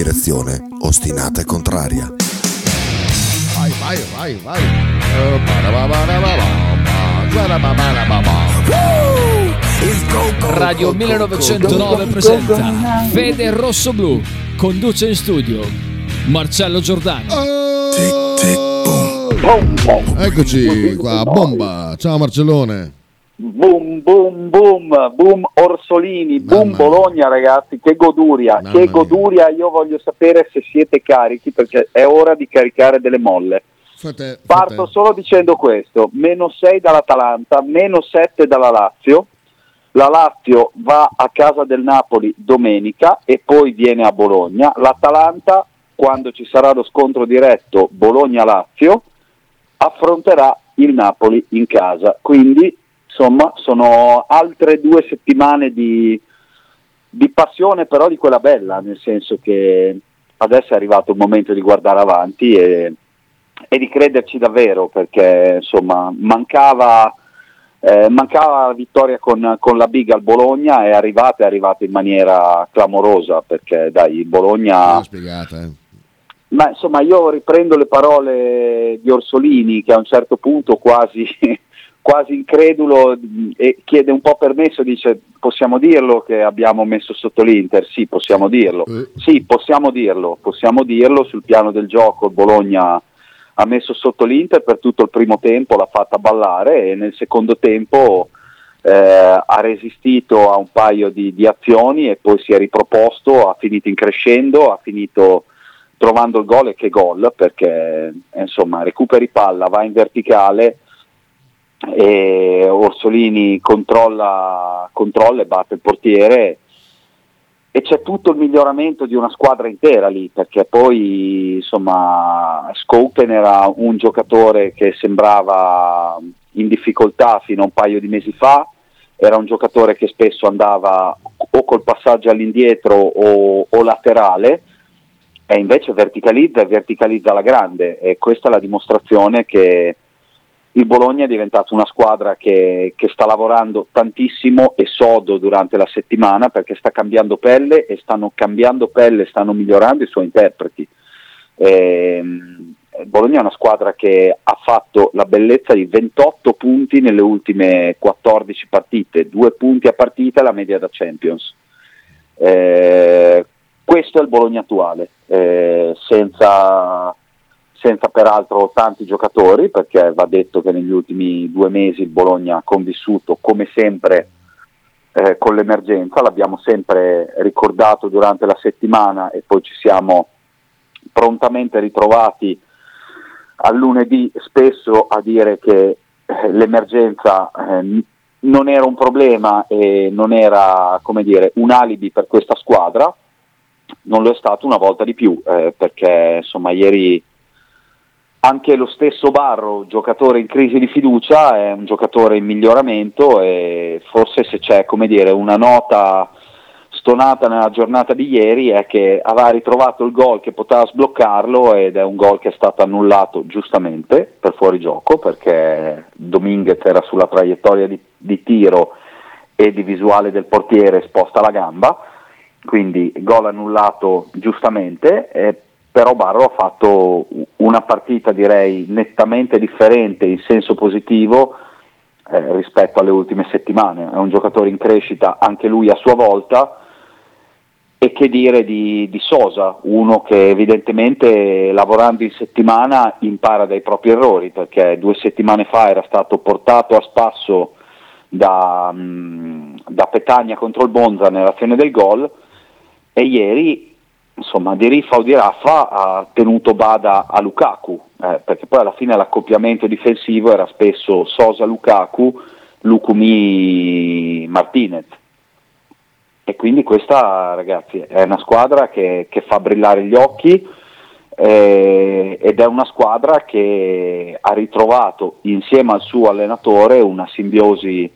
Direzione ostinata e contraria. Vai, vai, vai, vai. Radio 1909 presenta Fede Rosso Blu. Conduce in studio Marcello Giordano. Eccoci qua, bomba. Ciao Marcellone. Boom, boom, boom, boom Orsolini, boom Mamma mia. Bologna ragazzi, che goduria, Mamma che mia. goduria, io voglio sapere se siete carichi perché è ora di caricare delle molle. Fate, Parto fate- solo dicendo questo, meno 6 dall'Atalanta, meno 7 dalla Lazio, la Lazio va a casa del Napoli domenica e poi viene a Bologna, l'Atalanta quando ci sarà lo scontro diretto Bologna-Lazio affronterà il Napoli in casa, quindi insomma sono altre due settimane di, di passione però di quella bella, nel senso che adesso è arrivato il momento di guardare avanti e, e di crederci davvero perché insomma mancava, eh, mancava la vittoria con, con la Big al Bologna è arrivata, è arrivata in maniera clamorosa perché dai Bologna spiegata, eh. ma insomma io riprendo le parole di Orsolini che a un certo punto quasi, quasi incredulo e chiede un po' permesso, dice possiamo dirlo che abbiamo messo sotto l'Inter? Sì, possiamo dirlo. Eh. Sì, possiamo dirlo, possiamo dirlo sul piano del gioco il Bologna ha messo sotto l'Inter per tutto il primo tempo, l'ha fatta ballare e nel secondo tempo eh, ha resistito a un paio di, di azioni e poi si è riproposto, ha finito in crescendo, ha finito trovando il gol e che gol perché insomma recuperi palla, va in verticale e Orsolini controlla, controlla e batte il portiere. E c'è tutto il miglioramento di una squadra intera lì perché poi insomma Scopen era un giocatore che sembrava in difficoltà fino a un paio di mesi fa. Era un giocatore che spesso andava o col passaggio all'indietro o, o laterale. E invece verticalizza e verticalizza alla grande. E questa è la dimostrazione che il Bologna è diventato una squadra che, che sta lavorando tantissimo e sodo durante la settimana perché sta cambiando pelle e stanno cambiando pelle, stanno migliorando i suoi interpreti. Il Bologna è una squadra che ha fatto la bellezza di 28 punti nelle ultime 14 partite, due punti a partita la media da Champions. Eh, questo è il Bologna attuale, eh, senza, senza peraltro tanti giocatori, perché va detto che negli ultimi due mesi il Bologna ha convissuto come sempre eh, con l'emergenza, l'abbiamo sempre ricordato durante la settimana e poi ci siamo prontamente ritrovati al lunedì spesso a dire che eh, l'emergenza eh, non era un problema e non era dire, un alibi per questa squadra, non lo è stato una volta di più, eh, perché insomma ieri anche lo stesso Barro, giocatore in crisi di fiducia, è un giocatore in miglioramento e forse se c'è dire, una nota stonata nella giornata di ieri è che aveva ritrovato il gol che poteva sbloccarlo ed è un gol che è stato annullato giustamente per fuorigioco perché Dominguez era sulla traiettoria di, di tiro e di visuale del portiere sposta la gamba, quindi gol annullato giustamente, eh, però Barro ha fatto una partita direi nettamente differente in senso positivo eh, rispetto alle ultime settimane, è un giocatore in crescita anche lui a sua volta. E che dire di, di Sosa, uno che evidentemente lavorando in settimana impara dai propri errori, perché due settimane fa era stato portato a spasso da, mh, da Petagna contro il Bonza nell'azione del gol e ieri insomma di riffa o di raffa ha tenuto bada a Lukaku eh, perché poi alla fine l'accoppiamento difensivo era spesso Sosa-Lukaku, Lukumi-Martinez e quindi questa ragazzi è una squadra che, che fa brillare gli occhi eh, ed è una squadra che ha ritrovato insieme al suo allenatore una simbiosi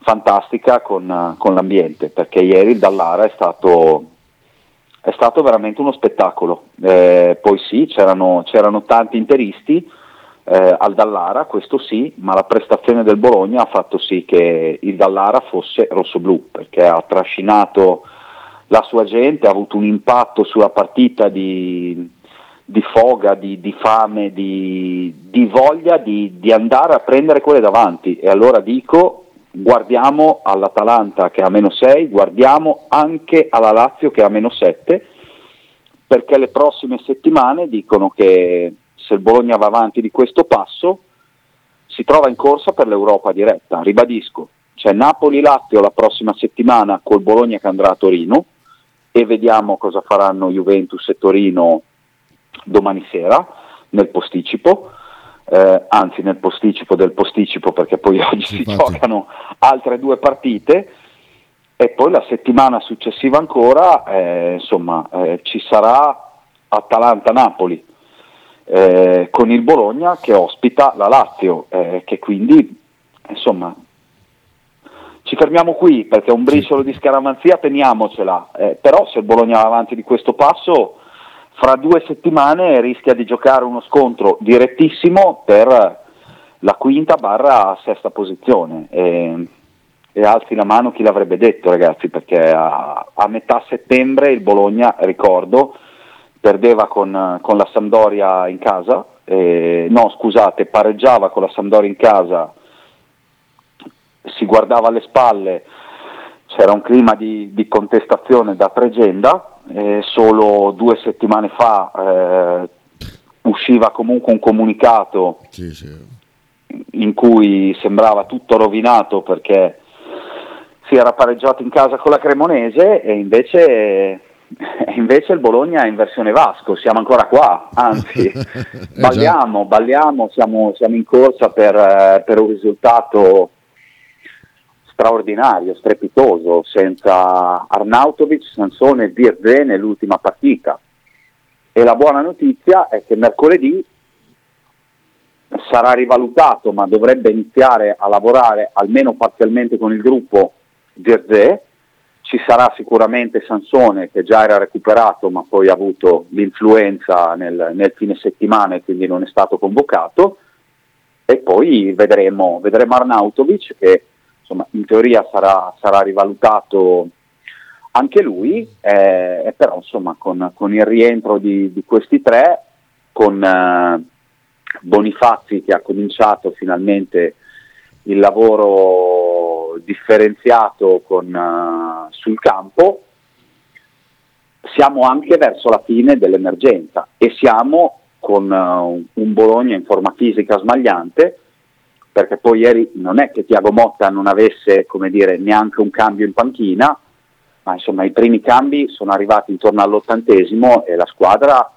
fantastica con, con l'ambiente perché ieri il Dallara è stato, è stato veramente uno spettacolo Eh, poi sì c'erano, c'erano tanti interisti eh, al Dallara, questo sì, ma la prestazione del Bologna ha fatto sì che il Dallara fosse rossoblù, perché ha trascinato la sua gente, ha avuto un impatto sulla partita di, di foga, di, di fame, di, di voglia di andare a prendere quelle davanti. E allora dico, guardiamo all'Atalanta che ha meno 6, guardiamo anche alla Lazio che ha meno 7, perché le prossime settimane dicono che se il Bologna va avanti di questo passo si trova in corsa per l'Europa diretta. Ribadisco, c'è Napoli-Lazio la prossima settimana col Bologna che andrà a Torino e vediamo cosa faranno Juventus e Torino domani sera nel posticipo. Eh, anzi nel posticipo del posticipo perché poi oggi si Infatti. giocano altre due partite. E poi la settimana successiva ancora eh, insomma eh, ci sarà Atalanta-Napoli eh, con il Bologna che ospita la Lazio eh, che quindi insomma ci fermiamo qui perché un briciolo di scaramanzia teniamocela. Eh, però se il Bologna va avanti di questo passo fra due settimane rischia di giocare uno scontro direttissimo per la quinta barra sesta posizione. E, e alzi la mano chi l'avrebbe detto ragazzi perché a, a metà settembre il Bologna ricordo perdeva con, con la Sampdoria in casa eh, no scusate pareggiava con la Sampdoria in casa si guardava alle spalle c'era un clima di, di contestazione da pregenda eh, solo due settimane fa eh, usciva comunque un comunicato Sì, sì. in cui sembrava tutto rovinato perché si era pareggiato in casa con la Cremonese e invece, invece il Bologna è in versione Vasco, siamo ancora qua, anzi Eh balliamo, balliamo, siamo, siamo in corsa per, eh, per un risultato straordinario, strepitoso, senza Arnautovic, Sansone e Zirze nell'ultima partita. E la buona notizia è che mercoledì sarà rivalutato, ma dovrebbe iniziare a lavorare almeno parzialmente con il gruppo Zirze. Ci sarà sicuramente Sansone che già era recuperato, ma poi ha avuto l'influenza nel, nel fine settimana e quindi non è stato convocato. E poi vedremo, vedremo Arnautovic che insomma, in teoria sarà, sarà rivalutato anche lui, eh, però insomma, con, con il rientro di, di questi tre, con eh, Bonifazzi che ha cominciato finalmente il lavoro differenziato con, eh, sul campo, siamo anche verso la fine dell'emergenza e siamo con eh, un Bologna in forma fisica smagliante, perché poi ieri non è che Tiago Motta non avesse come dire, neanche un cambio in panchina, ma insomma i primi cambi sono arrivati intorno all'ottantesimo e la squadra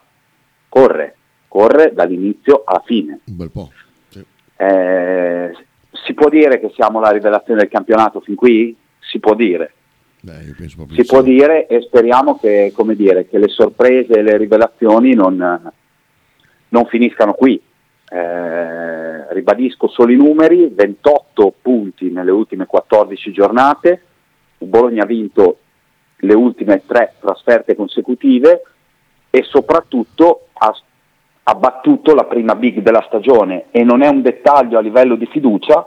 corre, corre dall'inizio alla fine. Un bel po'. Sì. Eh, si può dire che siamo la rivelazione del campionato fin qui? Si può dire. Beh, Si può sì. dire e speriamo che, come dire, che le sorprese e le rivelazioni non, non finiscano qui. Eh, ribadisco solo i numeri, 28 punti nelle ultime 14 giornate, il Bologna ha vinto le ultime tre trasferte consecutive e soprattutto ha, battuto la prima big della stagione. E non è un dettaglio a livello di fiducia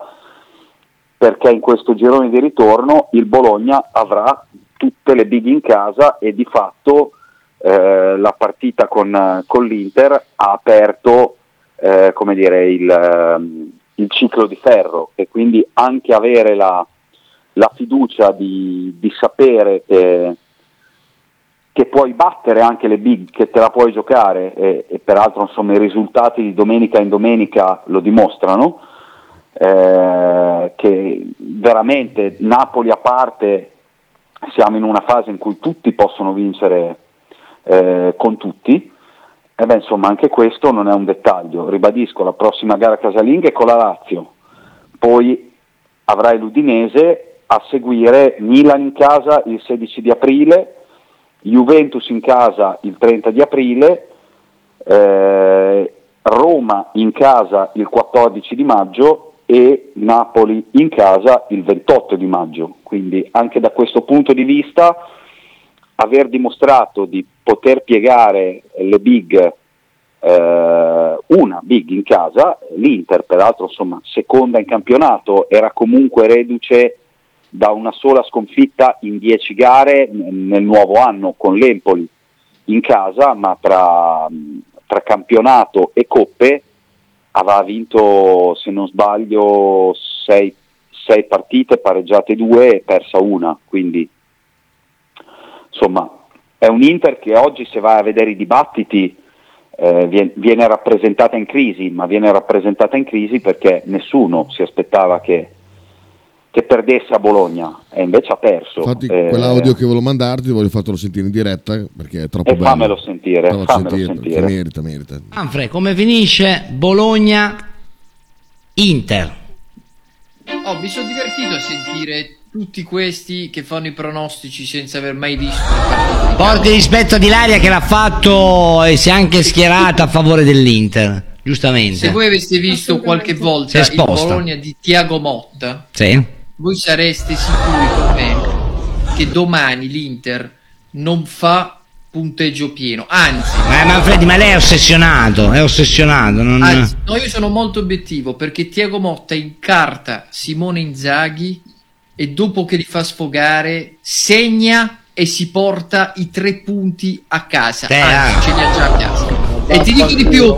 perché in questo girone di ritorno il Bologna avrà tutte le big in casa e di fatto eh, la partita con, con l'Inter ha aperto eh, come dire, il, ehm, il ciclo di ferro e quindi anche avere la, la fiducia di, di sapere che, che puoi battere anche le big, che te la puoi giocare e, e peraltro insomma, i risultati di domenica in domenica lo dimostrano, eh, che veramente Napoli a parte siamo in una fase in cui tutti possono vincere eh, con tutti. E beh, insomma, anche questo non è un dettaglio. Ribadisco, la prossima gara casalinga è con la Lazio, poi avrai l'Udinese a seguire Milan in casa il 16 di aprile, Juventus in casa il 30 di aprile, eh, Roma in casa il 14 di maggio e Napoli in casa il 28 di maggio. Quindi anche da questo punto di vista aver dimostrato di poter piegare le big, eh, una big in casa, l'Inter peraltro insomma seconda in campionato, era comunque reduce da una sola sconfitta in 10 gare nel nuovo anno con l'Empoli in casa, ma tra, tra campionato e coppe aveva vinto, se non sbaglio, 6 partite, pareggiate 2 e persa una, quindi insomma è un Inter che oggi se vai a vedere i dibattiti eh, viene, rappresentata in crisi, ma viene rappresentata in crisi perché nessuno si aspettava che, che perdesse a Bologna e invece ha perso. Infatti eh, quell'audio che volevo mandarti voglio fartelo sentire in diretta perché è troppo e bello. fammelo sentire, Fammelo sentire, sentire. merita, merita. Manfred, come finisce Bologna Inter? Oh, mi sono divertito a sentire tutti questi che fanno i pronostici senza aver mai visto. Porti rispetto ad Ilaria che l'ha fatto e si è anche schierata a favore dell'Inter, giustamente. Se voi aveste visto qualche volta il. Bologna di Tiago Motta, Sì. voi sareste sicuri con me che domani l'Inter non fa punteggio pieno. Anzi, Eh, Manfredi, ma lei è ossessionato, è ossessionato. Non... anzi, no, io sono molto obiettivo perché Tiago Motta incarta Simone Inzaghi e dopo che li fa sfogare segna e si porta i tre punti a casa. Anzi, ah. ce li ha già a casa. E ti dico di più,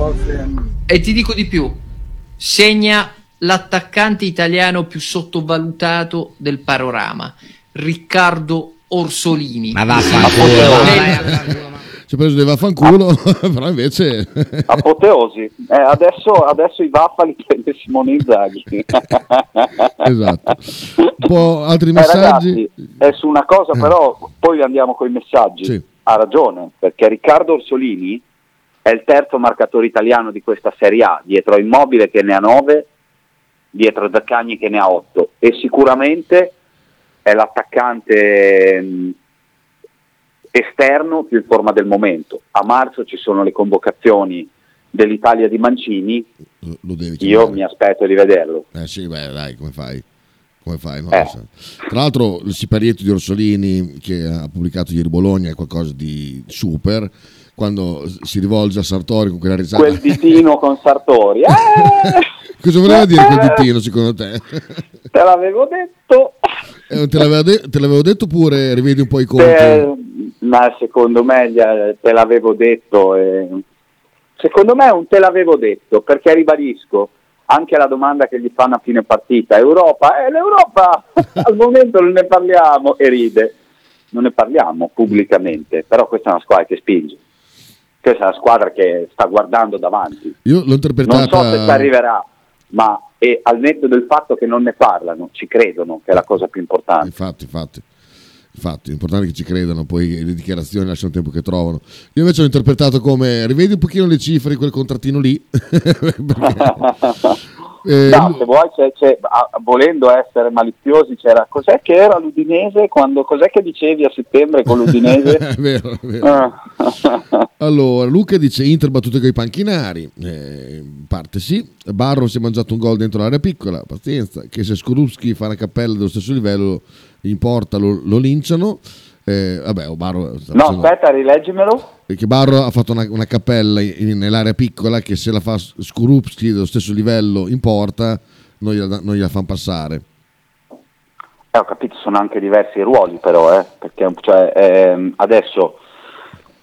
e ti dico di più, segna l'attaccante italiano più sottovalutato del panorama, Riccardo Orsolini. Ma. Ma va, poi- vai a fanculo, ma- Ci ha preso dei vaffanculo, però invece... Apoteosi, Eh, adesso, adesso i vaffa li prende Simone Inzaghi. esatto. Un po' altri Eh, messaggi? ragazzi, è su una cosa, Eh. però poi andiamo con i messaggi. Sì. Ha ragione, perché Riccardo Orsolini è il terzo marcatore italiano di questa Serie A, dietro a Immobile che ne ha 9, dietro a Zaccagni che ne ha 8 e sicuramente è l'attaccante mh, esterno più in forma del momento. A marzo ci sono le convocazioni dell'Italia di Mancini, Lo, lo io mi aspetto di vederlo. Eh sì, beh, dai, come fai? Come fai? No, Eh. Tra l'altro il siparietto di Orsolini che ha pubblicato ieri Bologna è qualcosa di super, quando si rivolge a Sartori con quella risata. Quel ditino con Sartori. Eh! Cosa voleva dire quel ditino secondo te? Te l'avevo detto. Eh, te, l'aveva de- te l'avevo detto oppure rivedi un po' i conti? Te- ma secondo me te l'avevo detto. e- Secondo me è un te l'avevo detto, perché ribadisco anche la domanda che gli fanno a fine partita. Europa, eh, l'Europa al momento non ne parliamo e ride. Non ne parliamo pubblicamente, però questa è una squadra che spinge. Questa è una squadra che sta guardando davanti. Io l'ho Non interpretata... so se ci arriverà, ma al netto del fatto che non ne parlano, ci credono, che è la cosa più importante. Infatti, infatti. Infatti, è importante che ci credano, poi le dichiarazioni lasciano tempo che trovano. Io invece l'ho interpretato come rivedi un pochino le cifre di quel contrattino lì. Eh, No, se vuoi, c'è- c'è- volendo essere maliziosi, c'era cos'è che era l'Udinese? Quando, cos'è che dicevi a settembre con l'Udinese? è vero, è vero. Ah. Allora, Luca dice Inter battute coi panchinari. Eh, parte sì. Barro si è mangiato un gol dentro l'area piccola, pazienza. Che se Skorupski fa una cappella dello stesso livello in porta lo, lo linciano. Eh, vabbè, o Barro sta no, aspetta, rileggimelo. perché Barro ha fatto una, una cappella in- nell'area piccola che se la fa Skorupski dello stesso livello in porta non gliela, non gliela fanno passare. Eh, ho capito, sono anche diversi ruoli però, eh, perché cioè, ehm, adesso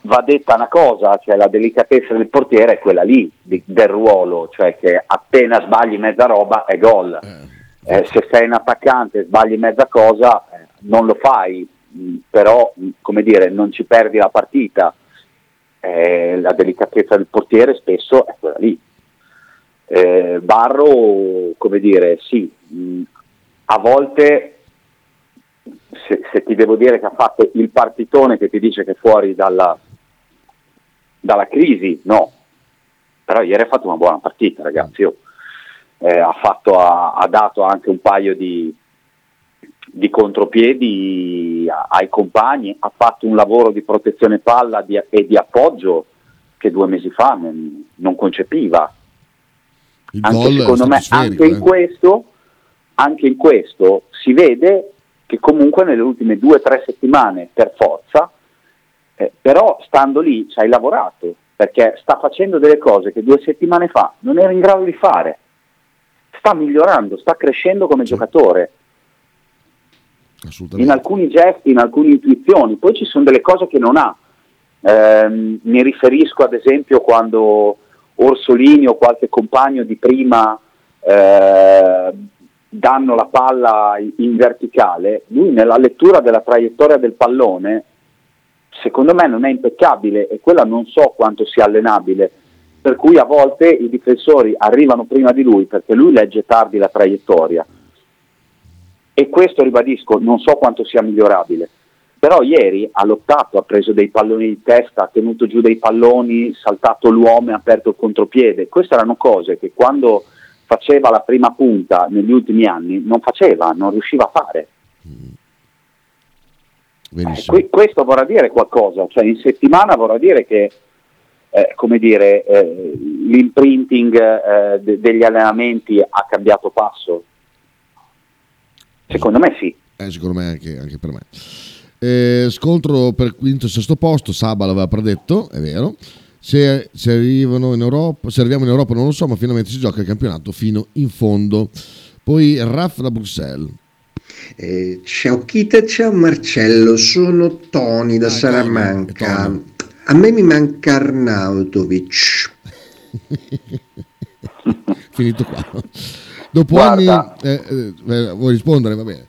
va detta una cosa, cioè la delicatezza del portiere è quella lì, di- del ruolo, cioè che appena sbagli mezza roba è gol. Eh, se sei un attaccante e sbagli mezza cosa eh, non lo fai, mh, però mh, come dire, non ci perdi la partita. Eh, la delicatezza del portiere spesso è quella lì. Eh, Barro, come dire, sì, mh, a volte se, se ti devo dire che ha fatto il partitone che ti dice che è fuori dalla, dalla crisi, no. Però ieri ha fatto una buona partita, ragazzi. Io, eh, ha, fatto, ha, ha dato anche un paio di, di contropiedi ai compagni, ha fatto un lavoro di protezione palla di- e di appoggio che due mesi fa non, non concepiva Il anche secondo me anche in, eh. questo, anche in questo si vede che comunque nelle ultime due o tre settimane per forza eh, però stando lì ci hai lavorato perché sta facendo delle cose che due settimane fa non era in grado di fare sta migliorando, sta crescendo come giocatore. In alcuni gesti, in alcune intuizioni, poi ci sono delle cose che non ha. Eh, mi riferisco ad esempio quando Orsolini o qualche compagno di prima eh, danno la palla in verticale, lui nella lettura della traiettoria del pallone secondo me non è impeccabile e quella non so quanto sia allenabile, per cui a volte i difensori arrivano prima di lui perché lui legge tardi la traiettoria e questo ribadisco non so quanto sia migliorabile. Però ieri ha lottato, ha preso dei palloni di testa, ha tenuto giù dei palloni, saltato l'uomo e ha aperto il contropiede. Queste erano cose che quando faceva la prima punta negli ultimi anni non faceva, non riusciva a fare. Eh, qui, questo vorrà dire qualcosa, cioè in settimana vorrà dire che eh, come dire, eh, l'imprinting eh, de- degli allenamenti ha cambiato passo? Secondo me sì. Eh, secondo me anche, anche per me. Eh, scontro per quinto e sesto posto, Saba l'aveva predetto, è vero. Se, se, arrivano in Europa, se arriviamo in Europa non lo so, ma finalmente si gioca il campionato fino in fondo. Poi Raff da Bruxelles. Eh, ciao Kita, ciao Marcello, sono Tony da ah, Salamanca. Tony. A me mi manca Arnautovic. Finito qua. Dopo Guarda, anni, eh, eh, vuoi rispondere? Va bene.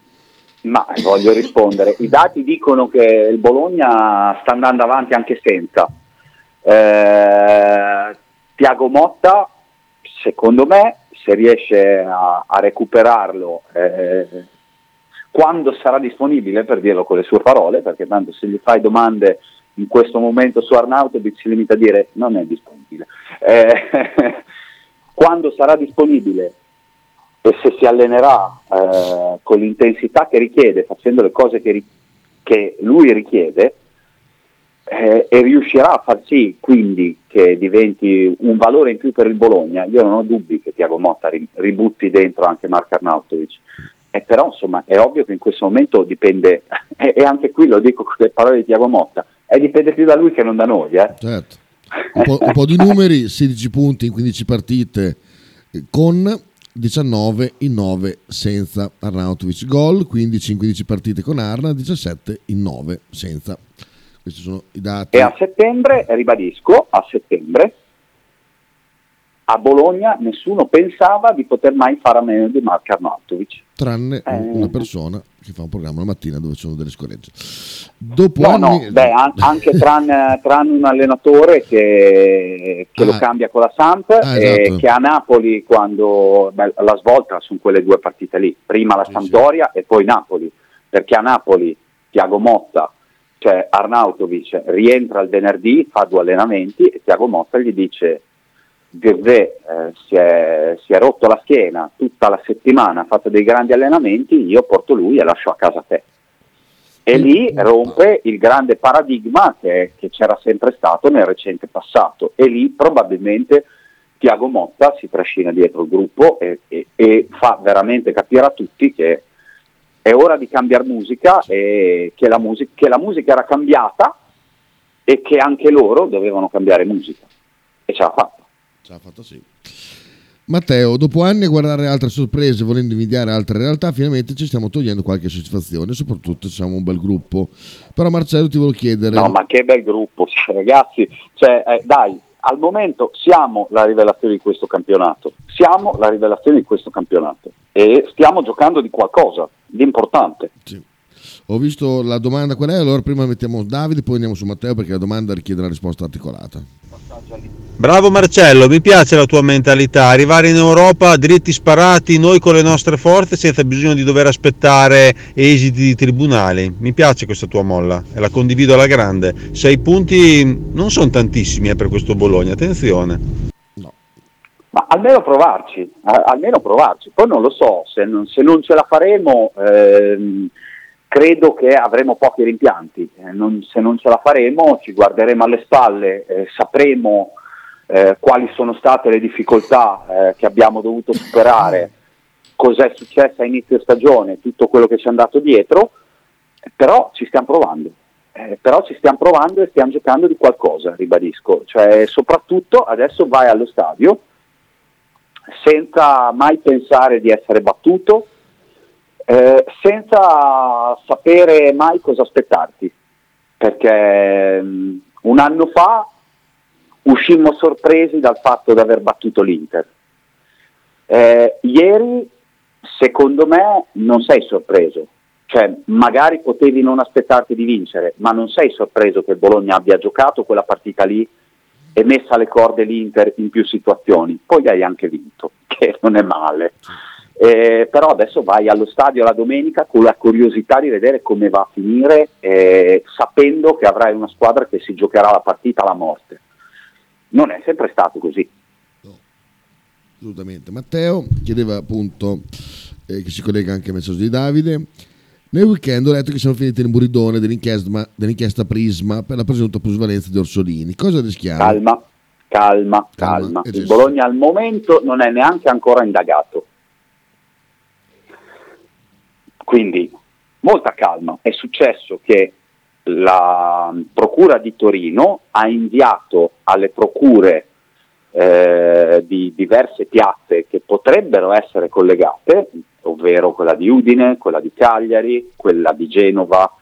Ma voglio rispondere. I dati dicono che il Bologna sta andando avanti anche senza. Eh, Tiago Motta, secondo me, se riesce a, a recuperarlo eh, quando sarà disponibile, per dirlo con le sue parole, perché tanto se gli fai domande in questo momento su Arnautovic si limita a dire non è disponibile. Eh, quando sarà disponibile e se si allenerà eh, con l'intensità che richiede, facendo le cose che, ri- che lui richiede, eh, e riuscirà a far sì quindi che diventi un valore in più per il Bologna, io non ho dubbi che Tiago Motta ributti dentro anche Marco Arnautovic. Eh, però insomma è ovvio che in questo momento dipende, e anche qui lo dico con le parole di Tiago Motta, eh, dipende più da lui che non da noi. Eh. Certo. Un po', un po' di numeri, 16 punti in 15 partite con 19 in 9 senza Arnautovic gol, 15 in 15 partite con Arna, 17 in 9 senza. Questi sono i dati. E a settembre, ribadisco, a settembre a Bologna nessuno pensava di poter mai fare a meno di Marco Arnautovic. Tranne eh. una persona che fa un programma la mattina dove sono delle scoregge. Dopo no, anni... no, beh, anche tranne, tranne, un allenatore che, che ah. lo cambia con la Samp ah, esatto. che a Napoli quando beh, la svolta sono quelle due partite lì, prima la sì, Sampdoria sì. e poi Napoli, perché a Napoli Tiago Motta cioè Arnautovic rientra il venerdì, fa due allenamenti e Tiago Motta gli dice Gervais eh, si, è, si, è, rotto la schiena tutta la settimana, ha fatto dei grandi allenamenti, io porto lui e lascio a casa te. E lì rompe il grande paradigma che, che c'era sempre stato nel recente passato e lì probabilmente Tiago Motta si trascina dietro il gruppo e, e, e, fa veramente capire a tutti che è ora di cambiare musica e che la, music- che la musica era cambiata e che anche loro dovevano cambiare musica. E ce l'ha fatta. Ce l'ha fatto sì. Matteo, dopo anni a guardare altre sorprese, volendo invidiare altre realtà, finalmente ci stiamo togliendo qualche soddisfazione, soprattutto siamo un bel gruppo. Però Marcello ti volevo chiedere... No, ma che bel gruppo, cioè, ragazzi, cioè, eh, dai, al momento siamo la rivelazione di questo campionato, siamo la rivelazione di questo campionato e stiamo giocando di qualcosa di importante. Sì. Ho visto la domanda qual è, allora prima mettiamo Davide, poi andiamo su Matteo perché la domanda richiede una risposta articolata. Bravo Marcello, mi piace la tua mentalità, arrivare in Europa dritti sparati, noi con le nostre forze senza bisogno di dover aspettare esiti di tribunali. Mi piace questa tua molla e la condivido alla grande. Sei punti non sono tantissimi eh, per questo Bologna, attenzione. No. Ma almeno provarci, almeno provarci. Poi non lo so, se non, se non ce la faremo... Ehm credo che avremo pochi rimpianti, eh, non, se non ce la faremo ci guarderemo alle spalle, eh, sapremo eh, quali sono state le difficoltà eh, che abbiamo dovuto superare, cos'è successo a inizio stagione, tutto quello che ci è andato dietro, però ci stiamo provando. Eh, però ci stiamo provando e stiamo giocando di qualcosa, ribadisco, cioè soprattutto adesso vai allo stadio senza mai pensare di essere battuto, eh, senza sapere mai cosa aspettarti, perché um, un anno fa uscimmo sorpresi dal fatto di aver battuto l'Inter. Eh, ieri, secondo me, non sei sorpreso, cioè magari potevi non aspettarti di vincere, ma non sei sorpreso che il Bologna abbia giocato quella partita lì e messa alle corde l'Inter in più situazioni, poi hai anche vinto, che non è male. Eh, però adesso vai allo stadio la domenica con la curiosità di vedere come va a finire, eh, sapendo che avrai una squadra che si giocherà la partita alla morte. Non è sempre stato così. No, assolutamente. Matteo chiedeva appunto, eh, che si collega anche al messaggio di Davide, nel weekend ho letto che siamo finiti nel buridone dell'inchiesta, dell'inchiesta Prisma per la presunta plusvalenza di Orsolini. Cosa rischiamo? Calma, calma, calma. Il Bologna al momento non è neanche ancora indagato. Quindi molta calma. È successo che la Procura di Torino ha inviato alle procure eh, di diverse piazze che potrebbero essere collegate, ovvero quella di Udine, quella di Cagliari, quella di Genova,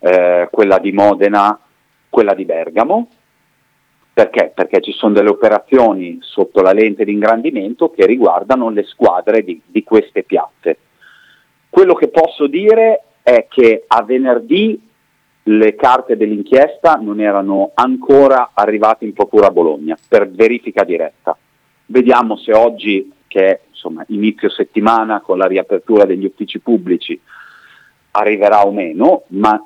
eh, quella di Modena, quella di Bergamo. Perché? Perché ci sono delle operazioni sotto la lente di ingrandimento che riguardano le squadre di, di queste piazze. Quello che posso dire è che a venerdì le carte dell'inchiesta non erano ancora arrivate in procura a Bologna per verifica diretta. Vediamo se oggi, che è insomma, inizio settimana con la riapertura degli uffici pubblici, arriverà o meno, ma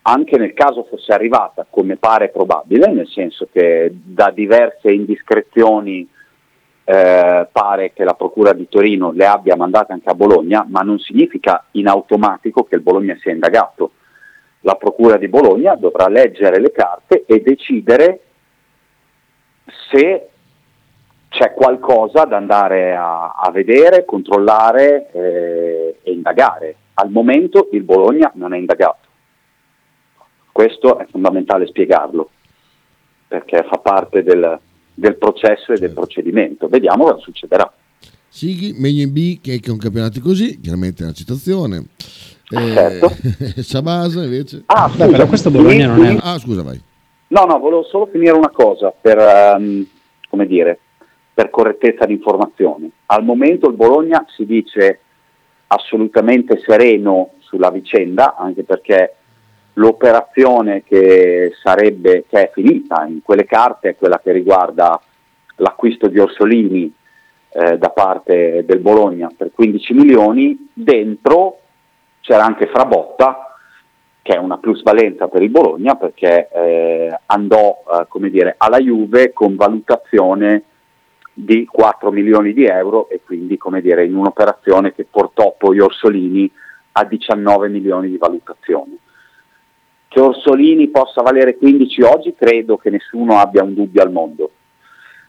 anche nel caso fosse arrivata, come pare probabile, nel senso che da diverse indiscrezioni eh, pare che la Procura di Torino le abbia mandate anche a Bologna, ma non significa in automatico che il Bologna sia indagato. La Procura di Bologna dovrà leggere le carte e decidere se c'è qualcosa da andare a, a vedere, controllare eh, e indagare. Al momento il Bologna non è indagato. Questo è fondamentale spiegarlo, perché fa parte del, del processo e del procedimento. Vediamo cosa succederà. Sighi, meglio in B che con campionati così, chiaramente una citazione. Eh, certo. Sabasa invece. Ah, scusa, Beh, però questo Bologna non è... Ah, scusa, vai. No, no, volevo solo finire una cosa per, um, come dire, per correttezza di informazioni. Al momento il Bologna si dice assolutamente sereno sulla vicenda, anche perché l'operazione che sarebbe, che è finita in quelle carte è quella che riguarda l'acquisto di Orsolini eh, da parte del Bologna per 15 milioni, dentro c'era anche Frabotta, che è una plusvalenza per il Bologna perché eh, andò eh, dire, alla Juve con valutazione di 4 milioni di euro e quindi dire, in un'operazione che portò poi Orsolini a 19 milioni di valutazione. Che Orsolini possa valere 15 oggi credo che nessuno abbia un dubbio al mondo.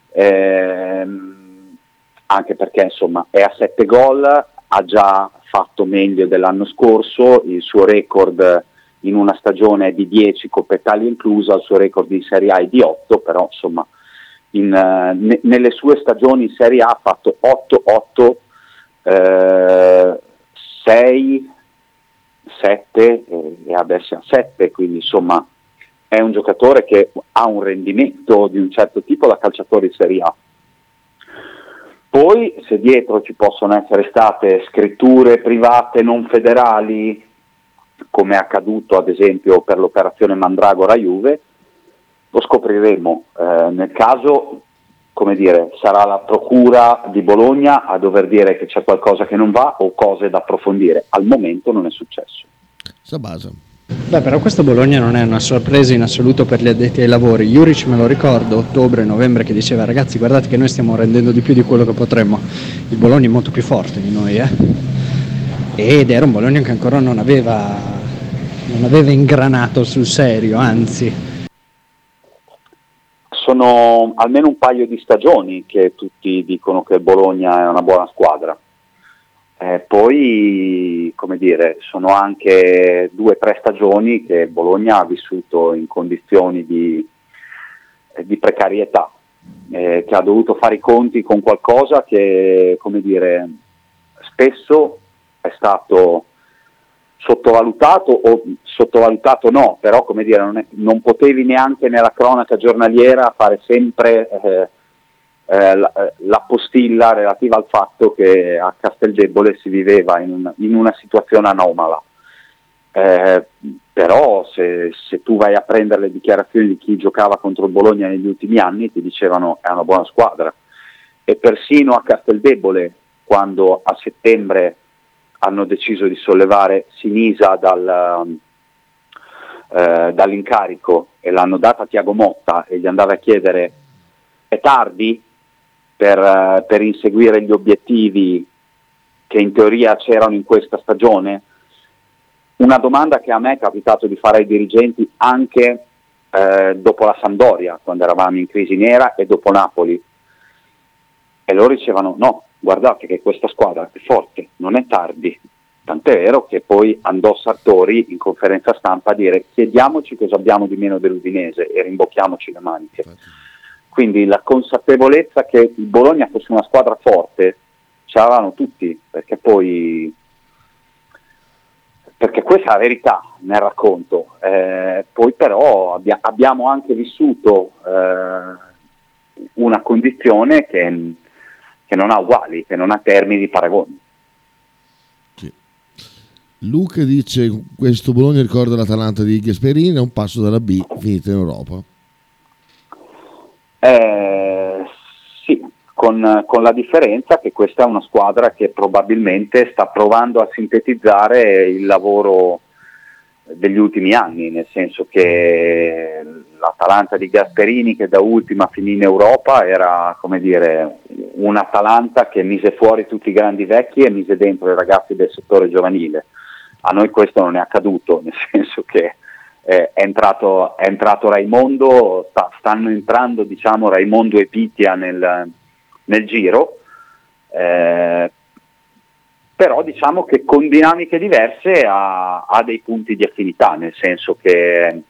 Ehm, anche perché insomma è a 7 gol, ha già fatto meglio dell'anno scorso, il suo record in una stagione è di 10 Coppa Italia inclusa, il suo record in Serie A è di 8, però insomma in, ne, nelle sue stagioni in Serie A ha fatto 8, 8, eh, 6, 7 eh, e adesso a 7, quindi insomma è un giocatore che ha un rendimento di un certo tipo da calciatore in Serie A. Poi se dietro ci possono essere state scritture private non federali, come è accaduto ad esempio per l'operazione Mandragora Juve, lo scopriremo. Eh, nel caso, come dire, sarà la procura di Bologna a dover dire che c'è qualcosa che non va o cose da approfondire. Al momento non è successo. Sabasa. Beh, però questo Bologna non è una sorpresa in assoluto per gli addetti ai lavori. Juric me lo ricordo, ottobre, novembre, che diceva ragazzi guardate che noi stiamo rendendo di più di quello che potremmo. Il Bologna è molto più forte di noi, eh? Ed era un Bologna che ancora non aveva, non aveva ingranato sul serio, anzi. Sono almeno un paio di stagioni che tutti dicono che Bologna è una buona squadra. Eh, poi, come dire, sono anche due o tre stagioni che Bologna ha vissuto in condizioni di, eh, di precarietà, eh, che ha dovuto fare i conti con qualcosa che, come dire, spesso è stato sottovalutato o sottovalutato no, però come dire, non, è, non potevi neanche nella cronaca giornaliera fare sempre eh, eh, la, la, postilla relativa al fatto che a Casteldebole si viveva in, un, in una situazione anomala. Eh, però se, se, tu vai a prendere le dichiarazioni di chi giocava contro il Bologna negli ultimi anni ti dicevano è una buona squadra e persino a Casteldebole quando a settembre hanno deciso di sollevare Sinisa dal, eh, dall'incarico e l'hanno data a Tiago Motta e gli andava a chiedere è tardi per, eh, per inseguire gli obiettivi che in teoria c'erano in questa stagione? Una domanda che a me è capitato di fare ai dirigenti anche eh, dopo la Sandoria, quando eravamo in crisi nera, e dopo Napoli. E loro dicevano no, guardate che questa squadra è forte, non è tardi. Tant'è vero che poi andò Sartori in conferenza stampa a dire chiediamoci cosa abbiamo di meno dell'Udinese e rimbocchiamoci le maniche. Quindi la consapevolezza che il Bologna fosse una squadra forte ce l'avevano tutti, perché poi perché questa è la verità nel racconto. Eh, poi però abbia, abbiamo anche vissuto eh, una condizione che, che, non ha uguali, che non ha termini di paragone. Sì. Luca dice questo Bologna ricorda l'Atalanta di Gasperini, è un passo dalla B finita in Europa. Eh, sì, con, con, la differenza che questa è una squadra che probabilmente sta provando a sintetizzare il lavoro degli ultimi anni, nel senso che l'Atalanta di Gasperini che da ultima finì in Europa era come dire un'Atalanta che mise fuori tutti i grandi vecchi e mise dentro i ragazzi del settore giovanile. A noi questo non è accaduto, nel senso che eh, è, entrato, è, entrato, Raimondo, sta, stanno entrando diciamo, Raimondo e Pitia nel, nel giro, eh, però diciamo che con dinamiche diverse ha, ha, dei punti di affinità, nel senso che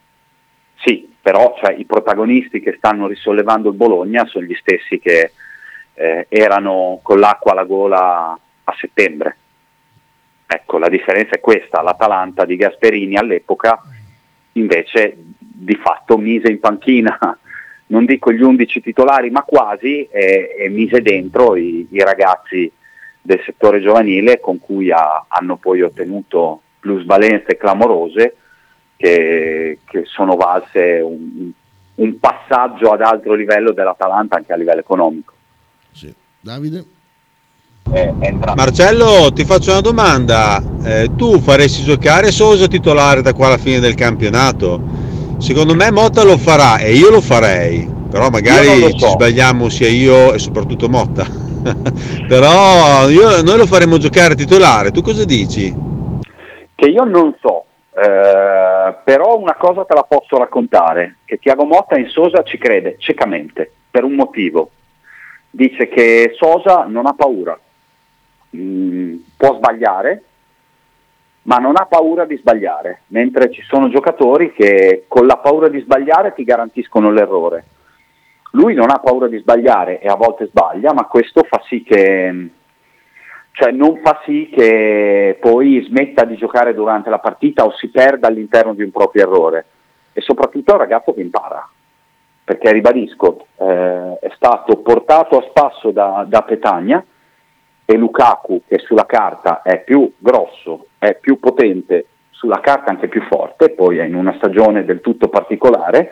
sì, però cioè, i protagonisti che stanno risollevando il Bologna sono gli stessi che eh, erano con l'acqua alla gola a settembre. Ecco, la differenza è questa, l'Atalanta di Gasperini all'epoca invece di fatto mise in panchina non dico gli 11 titolari, ma quasi, e, e mise dentro i, i, ragazzi del settore giovanile con cui ha, hanno poi ottenuto plusvalenze clamorose che, che sono valse un, un, passaggio ad altro livello dell'Atalanta anche a livello economico. Sì. Davide? Eh, Marcello, ti faccio una domanda. Eh, tu faresti giocare Sosa titolare da qua alla fine del campionato? Secondo me Motta lo farà e io lo farei, però magari so. ci sbagliamo sia io e soprattutto Motta. però io, noi lo faremo giocare titolare, tu cosa dici? Che io non so, eh, però una cosa te la posso raccontare, che Tiago Motta in Sosa ci crede ciecamente, per un motivo. Dice che Sosa non ha paura, mm, può sbagliare, ma non ha paura di sbagliare, mentre ci sono giocatori che con la paura di sbagliare ti garantiscono l'errore. Lui non ha paura di sbagliare e a volte sbaglia, ma questo fa sì che cioè non fa sì che poi smetta di giocare durante la partita o si perda all'interno di un proprio errore. E soprattutto è un ragazzo che impara, perché ribadisco, eh, è stato portato a spasso da, da Petagna, e Lukaku che sulla carta è più grosso, è più potente, sulla carta anche più forte, poi è in una stagione del tutto particolare,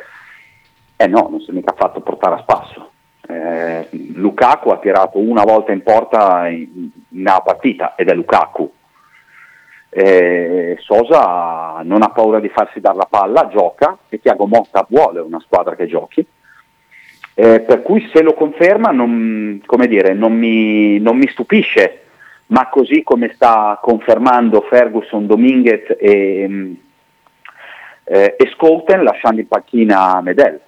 eh no, non si è mica fatto portare a spasso. Eh, Lukaku ha tirato una volta in porta in, nella partita ed è Lukaku. Eh, Sosa non ha paura di farsi dare la palla, gioca e Tiago Motta vuole una squadra che giochi eh, per cui se lo conferma non, dire, non, mi, non, mi, stupisce, ma così come sta confermando Ferguson, Dominguez e, eh, e Scolten lasciando in panchina Medel.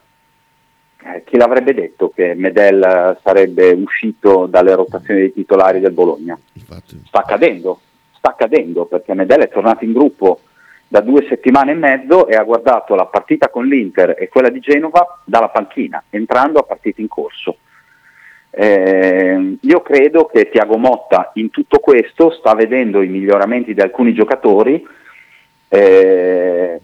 Eh, chi l'avrebbe detto che Medel sarebbe uscito dalle rotazioni dei titolari del Bologna? Infatti. Sta accadendo, sta accadendo perché Medel è tornato in gruppo da due settimane e mezzo e ha guardato la partita con l'Inter e quella di Genova dalla panchina, entrando a partite in corso. Eh, io credo che Tiago Motta in tutto questo sta vedendo i miglioramenti di alcuni giocatori eh,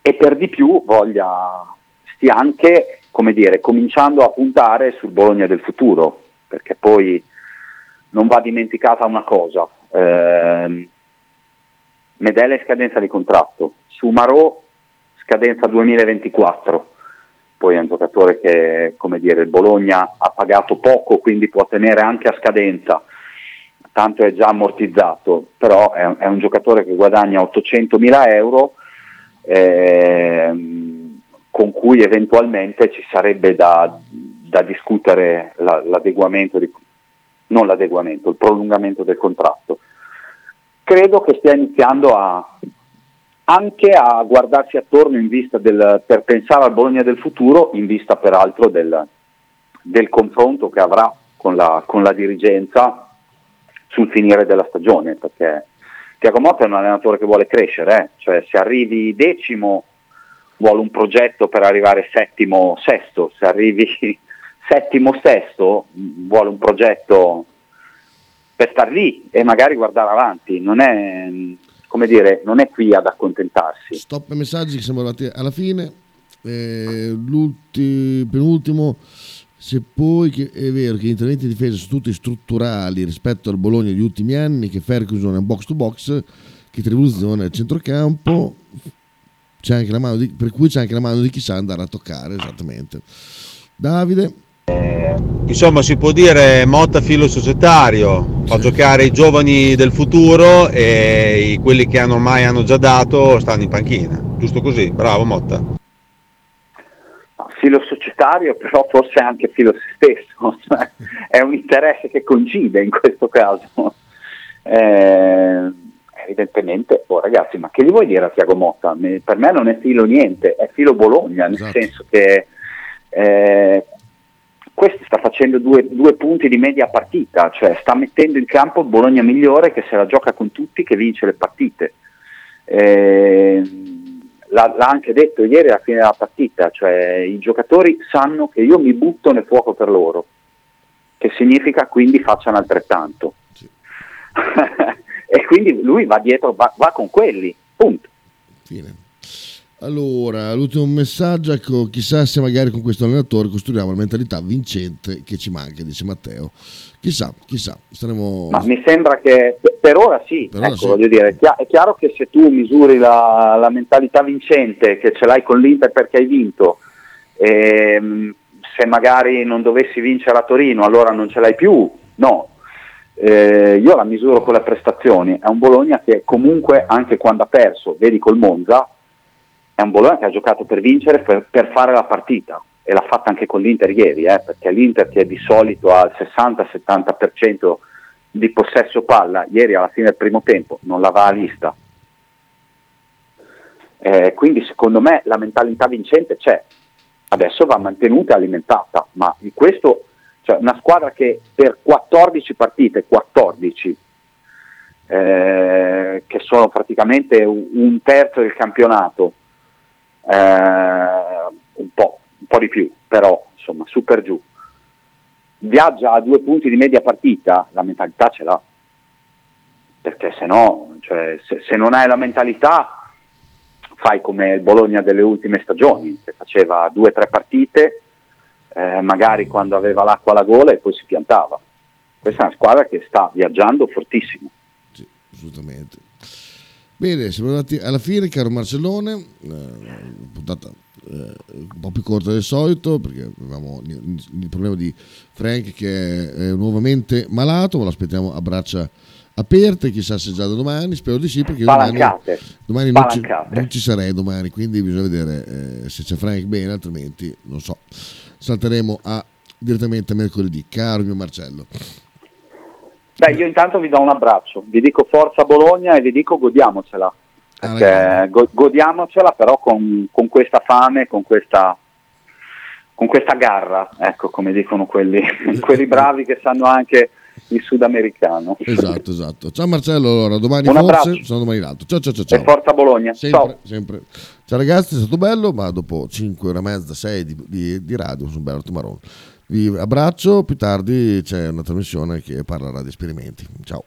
e per di più voglia stia anche come dire, cominciando a puntare sul Bologna del futuro, perché poi non va dimenticata una cosa. Eh, Medella è scadenza di contratto, Sumarò scadenza 2024, poi è un giocatore che come dire, il Bologna ha pagato poco, quindi può tenere anche a scadenza, tanto è già ammortizzato, però è, è un giocatore che guadagna 800 mila euro. Eh, con cui eventualmente ci sarebbe da, da discutere la, l'adeguamento, di, non l'adeguamento, il prolungamento del contratto. Credo che stia iniziando a, anche a guardarsi attorno del, per pensare al Bologna del futuro, in vista peraltro del, del confronto che avrà con la, con la, dirigenza sul finire della stagione, perché Tiago Motta è un allenatore che vuole crescere, eh? cioè se arrivi decimo vuole un progetto per arrivare settimo, sesto, se arrivi settimo, sesto vuole un progetto per star lì e magari guardare avanti, non è, come dire, non è qui ad accontentarsi. Stop ai messaggi che siamo arrivati alla fine, eh, penultimo, se poi è vero che gli interventi di difesa sono tutti strutturali rispetto al Bologna degli ultimi anni, che Ferguson è un box to box, che Tribuzione è il centrocampo, c'è anche la mano di, per cui c'è anche la mano di chi sa andare a toccare esattamente. Davide. Insomma, si può dire Motta filo societario, fa sì. giocare i giovani del futuro e quelli che hanno ormai hanno già dato stanno in panchina. Giusto così, bravo Motta. Filo societario, però forse anche filo se stesso, è un interesse che coincide in questo caso. Eh, evidentemente, oh ragazzi, ma che gli vuoi dire a Tiago Motta? Per me non è filo niente, è filo Bologna, nel esatto. senso che eh, questo sta facendo due, due, punti di media partita, cioè sta mettendo in campo il Bologna migliore che se la gioca con tutti, che vince le partite. Eh, l'ha, l'ha, anche detto ieri alla fine della partita, cioè i giocatori sanno che io mi butto nel fuoco per loro, che significa quindi facciano altrettanto. Sì. e quindi lui va dietro, va, va con quelli, punto. Fine. Allora, l'ultimo messaggio, ecco, chissà se magari con questo allenatore costruiamo la mentalità vincente che ci manca, dice Matteo. Chissà, chissà, staremo... Ma mi sembra che per ora sì, per ecco, ora sì. voglio dire, è, chi- è, chiaro che se tu misuri la, la, mentalità vincente che ce l'hai con l'Inter perché hai vinto, ehm, se magari non dovessi vincere a Torino allora non ce l'hai più, no, eh, io la misuro con le prestazioni, è un Bologna che comunque anche quando ha perso, vedi col Monza, è un Bologna che ha giocato per vincere, per, per fare la partita. E l'ha fatta anche con l'Inter ieri, eh, perché l'Inter che di solito al 60-70% di possesso palla, ieri alla fine del primo tempo non la va a lista. Eh, quindi secondo me la mentalità vincente c'è, adesso va mantenuta e alimentata, ma questo cioè una squadra che per 14 partite, 14, eh, che sono praticamente un terzo del campionato, eh, un, po', un po' di più, però insomma su per giù, viaggia a due punti di media partita, la mentalità ce l'ha. Perché se no, cioè, se, se non hai la mentalità, fai come il Bologna delle ultime stagioni, che faceva due o tre partite eh, magari quando aveva l'acqua alla gola e poi si piantava. Questa è una squadra che sta viaggiando fortissimo. Sì, assolutamente. Bene, siamo arrivati alla fine, caro Marcellone, eh, puntata eh, un po' più corta del solito perché avevamo il, problema di Frank che è, è nuovamente malato, ma lo aspettiamo a braccia aperte, chissà se già da domani, spero di sì perché domani, domani non, ci, non, ci, sarei domani, quindi bisogna vedere eh, se c'è Frank bene, altrimenti non so salteremo a, direttamente a mercoledì. Caro mio Marcello. Beh, io intanto vi do un abbraccio, vi dico forza Bologna e vi dico godiamocela. Ah, go- godiamocela però con, con, questa fame, con questa, con questa garra, ecco come dicono quelli, quelli bravi che sanno anche il sudamericano. Esatto, esatto. Ciao Marcello, allora domani Un forse abbraccio. sono domani l'altro. Ciao ciao ciao. ciao. E forza Bologna. Sempre, ciao. sempre. Ciao ragazzi, è stato bello, ma dopo 5 ore e mezza, 6 di, di, di radio sono bello Marone. Vi abbraccio, più tardi c'è una trasmissione che parlerà di esperimenti. Ciao.